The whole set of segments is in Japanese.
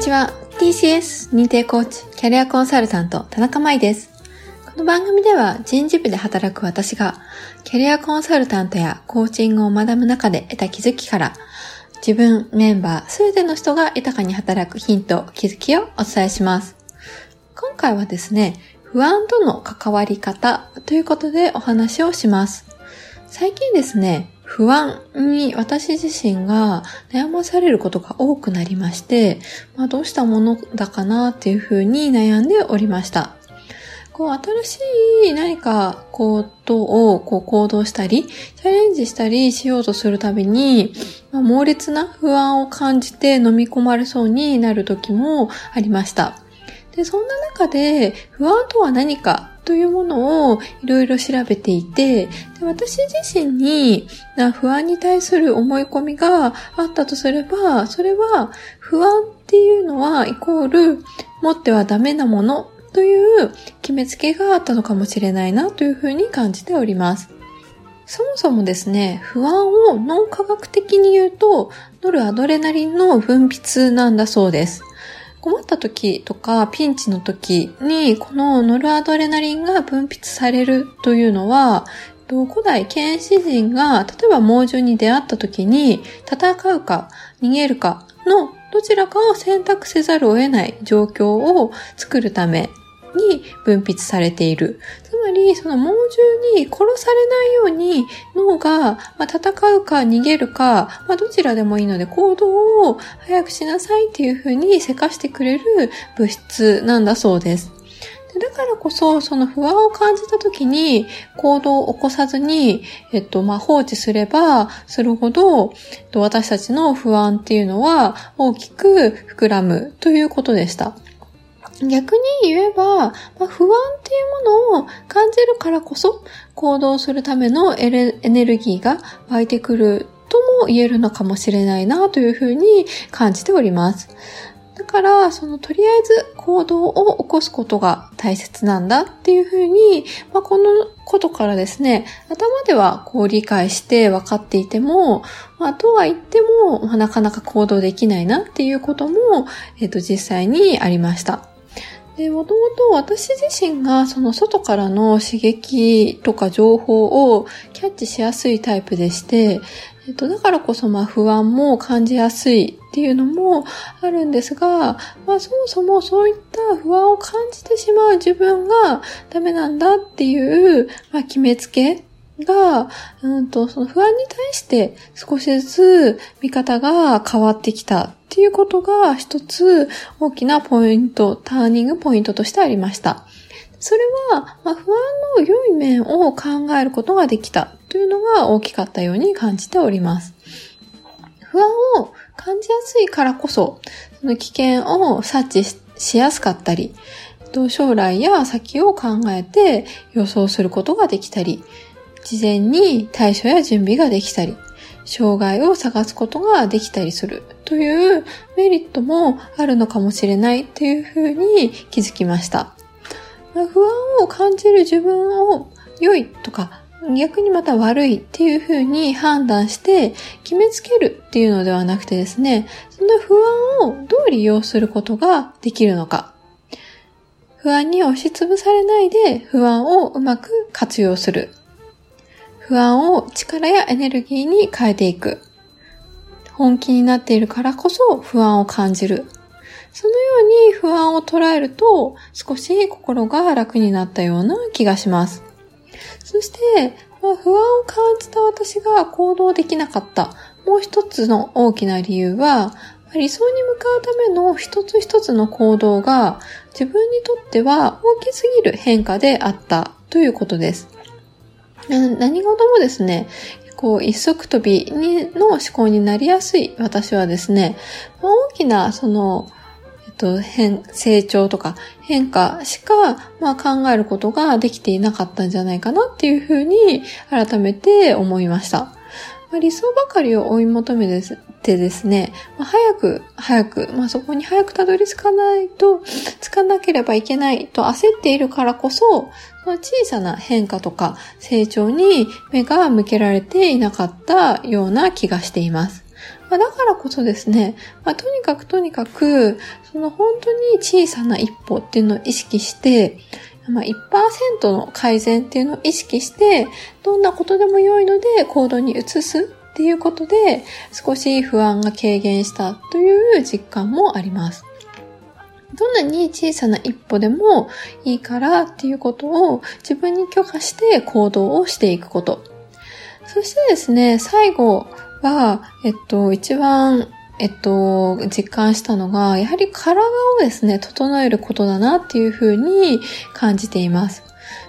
にちは。TCS 認定コーチ、キャリアコンサルタント、田中舞です。この番組では人事部で働く私が、キャリアコンサルタントやコーチングを学ぶ中で得た気づきから、自分、メンバー、すべての人が豊かに働くヒント、気づきをお伝えします。今回はですね、不安との関わり方ということでお話をします。最近ですね、不安に私自身が悩まされることが多くなりまして、まあ、どうしたものだかなっていうふうに悩んでおりました。こう、新しい何かことをこう行動したり、チャレンジしたりしようとするたびに、まあ、猛烈な不安を感じて飲み込まれそうになる時もありました。で、そんな中で不安とは何かというものをいろいろ調べていて、で私自身に不安に対する思い込みがあったとすれば、それは不安っていうのはイコール持ってはダメなものという決めつけがあったのかもしれないなというふうに感じております。そもそもですね、不安を脳科学的に言うと、ノルアドレナリンの分泌なんだそうです。困った時とかピンチの時にこのノルアドレナリンが分泌されるというのは古代剣士人が例えば猛獣に出会った時に戦うか逃げるかのどちらかを選択せざるを得ない状況を作るために分泌されている。つまり、その猛獣に殺されないように脳が、ま戦うか逃げるか、まあ、どちらでもいいので行動を早くしなさいっていうふうにせかしてくれる物質なんだそうです。だからこそ、その不安を感じた時に行動を起こさずに、えっと、まあ、放置すればするほど、私たちの不安っていうのは大きく膨らむということでした。逆に言えば、まあ、不安っていうものを感じるからこそ行動するためのエネルギーが湧いてくるとも言えるのかもしれないなというふうに感じております。だから、そのとりあえず行動を起こすことが大切なんだっていうふうに、まあ、このことからですね、頭ではこう理解して分かっていても、まあ、とは言っても、まあ、なかなか行動できないなっていうことも、えっ、ー、と、実際にありました。で、もともと私自身がその外からの刺激とか情報をキャッチしやすいタイプでして、えっと、だからこそまあ不安も感じやすいっていうのもあるんですが、まあそもそもそういった不安を感じてしまう自分がダメなんだっていう、まあ決めつけが、うんと、その不安に対して少しずつ見方が変わってきたっていうことが一つ大きなポイント、ターニングポイントとしてありました。それは、まあ、不安の良い面を考えることができたというのが大きかったように感じております。不安を感じやすいからこそ、その危険を察知しやすかったり、将来や先を考えて予想することができたり、事前に対処や準備ができたり、障害を探すことができたりするというメリットもあるのかもしれないというふうに気づきました。不安を感じる自分を良いとか逆にまた悪いっていうふうに判断して決めつけるっていうのではなくてですね、その不安をどう利用することができるのか。不安に押しつぶされないで不安をうまく活用する。不安を力やエネルギーに変えていく。本気になっているからこそ不安を感じる。そのように不安を捉えると少し心が楽になったような気がします。そして、不安を感じた私が行動できなかったもう一つの大きな理由は、理想に向かうための一つ一つの行動が自分にとっては大きすぎる変化であったということです。何事もですね、こう、一足飛びにの思考になりやすい私はですね、大きな、その、えっと、変、成長とか変化しか、まあ、考えることができていなかったんじゃないかなっていうふうに改めて思いました。まあ、理想ばかりを追い求めてですね、まあ、早く、早く、まあ、そこに早くたどり着かないと、つかなければいけないと焦っているからこそ、その小さな変化とか成長に目が向けられていなかったような気がしています。まあ、だからこそですね、まあ、とにかくとにかく、その本当に小さな一歩っていうのを意識して、まあ、1%の改善っていうのを意識して、どんなことでも良いので行動に移すっていうことで、少し不安が軽減したという実感もあります。どんなに小さな一歩でもいいからっていうことを自分に許可して行動をしていくこと。そしてですね、最後は、えっと、一番えっと、実感したのが、やはり体をですね、整えることだなっていうふうに感じています。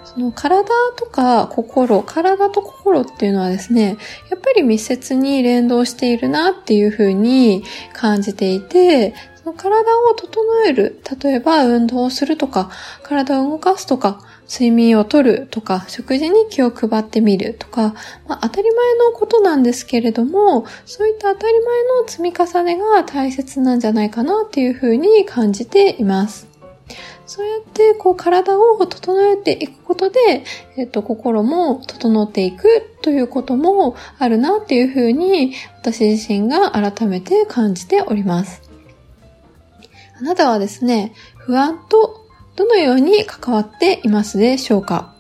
その体とか心、体と心っていうのはですね、やっぱり密接に連動しているなっていうふうに感じていて、その体を整える、例えば運動をするとか、体を動かすとか、睡眠をとるとか、食事に気を配ってみるとか、まあ、当たり前のことなんですけれども、そういった当たり前の積み重ねが大切なんじゃないかなっていうふうに感じています。そうやってこう体を整えていくことで、えっと、心も整っていくということもあるなっていうふうに私自身が改めて感じております。あなたはですね、不安とどのように関わっていますでしょうか？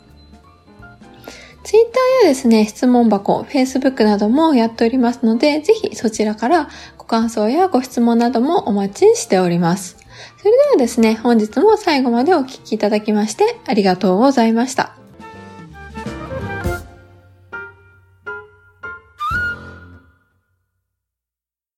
ツイッターやですね、質問箱、Facebook などもやっておりますので、ぜひそちらからご感想やご質問などもお待ちしております。それではですね、本日も最後までお聴きいただきましてありがとうございました。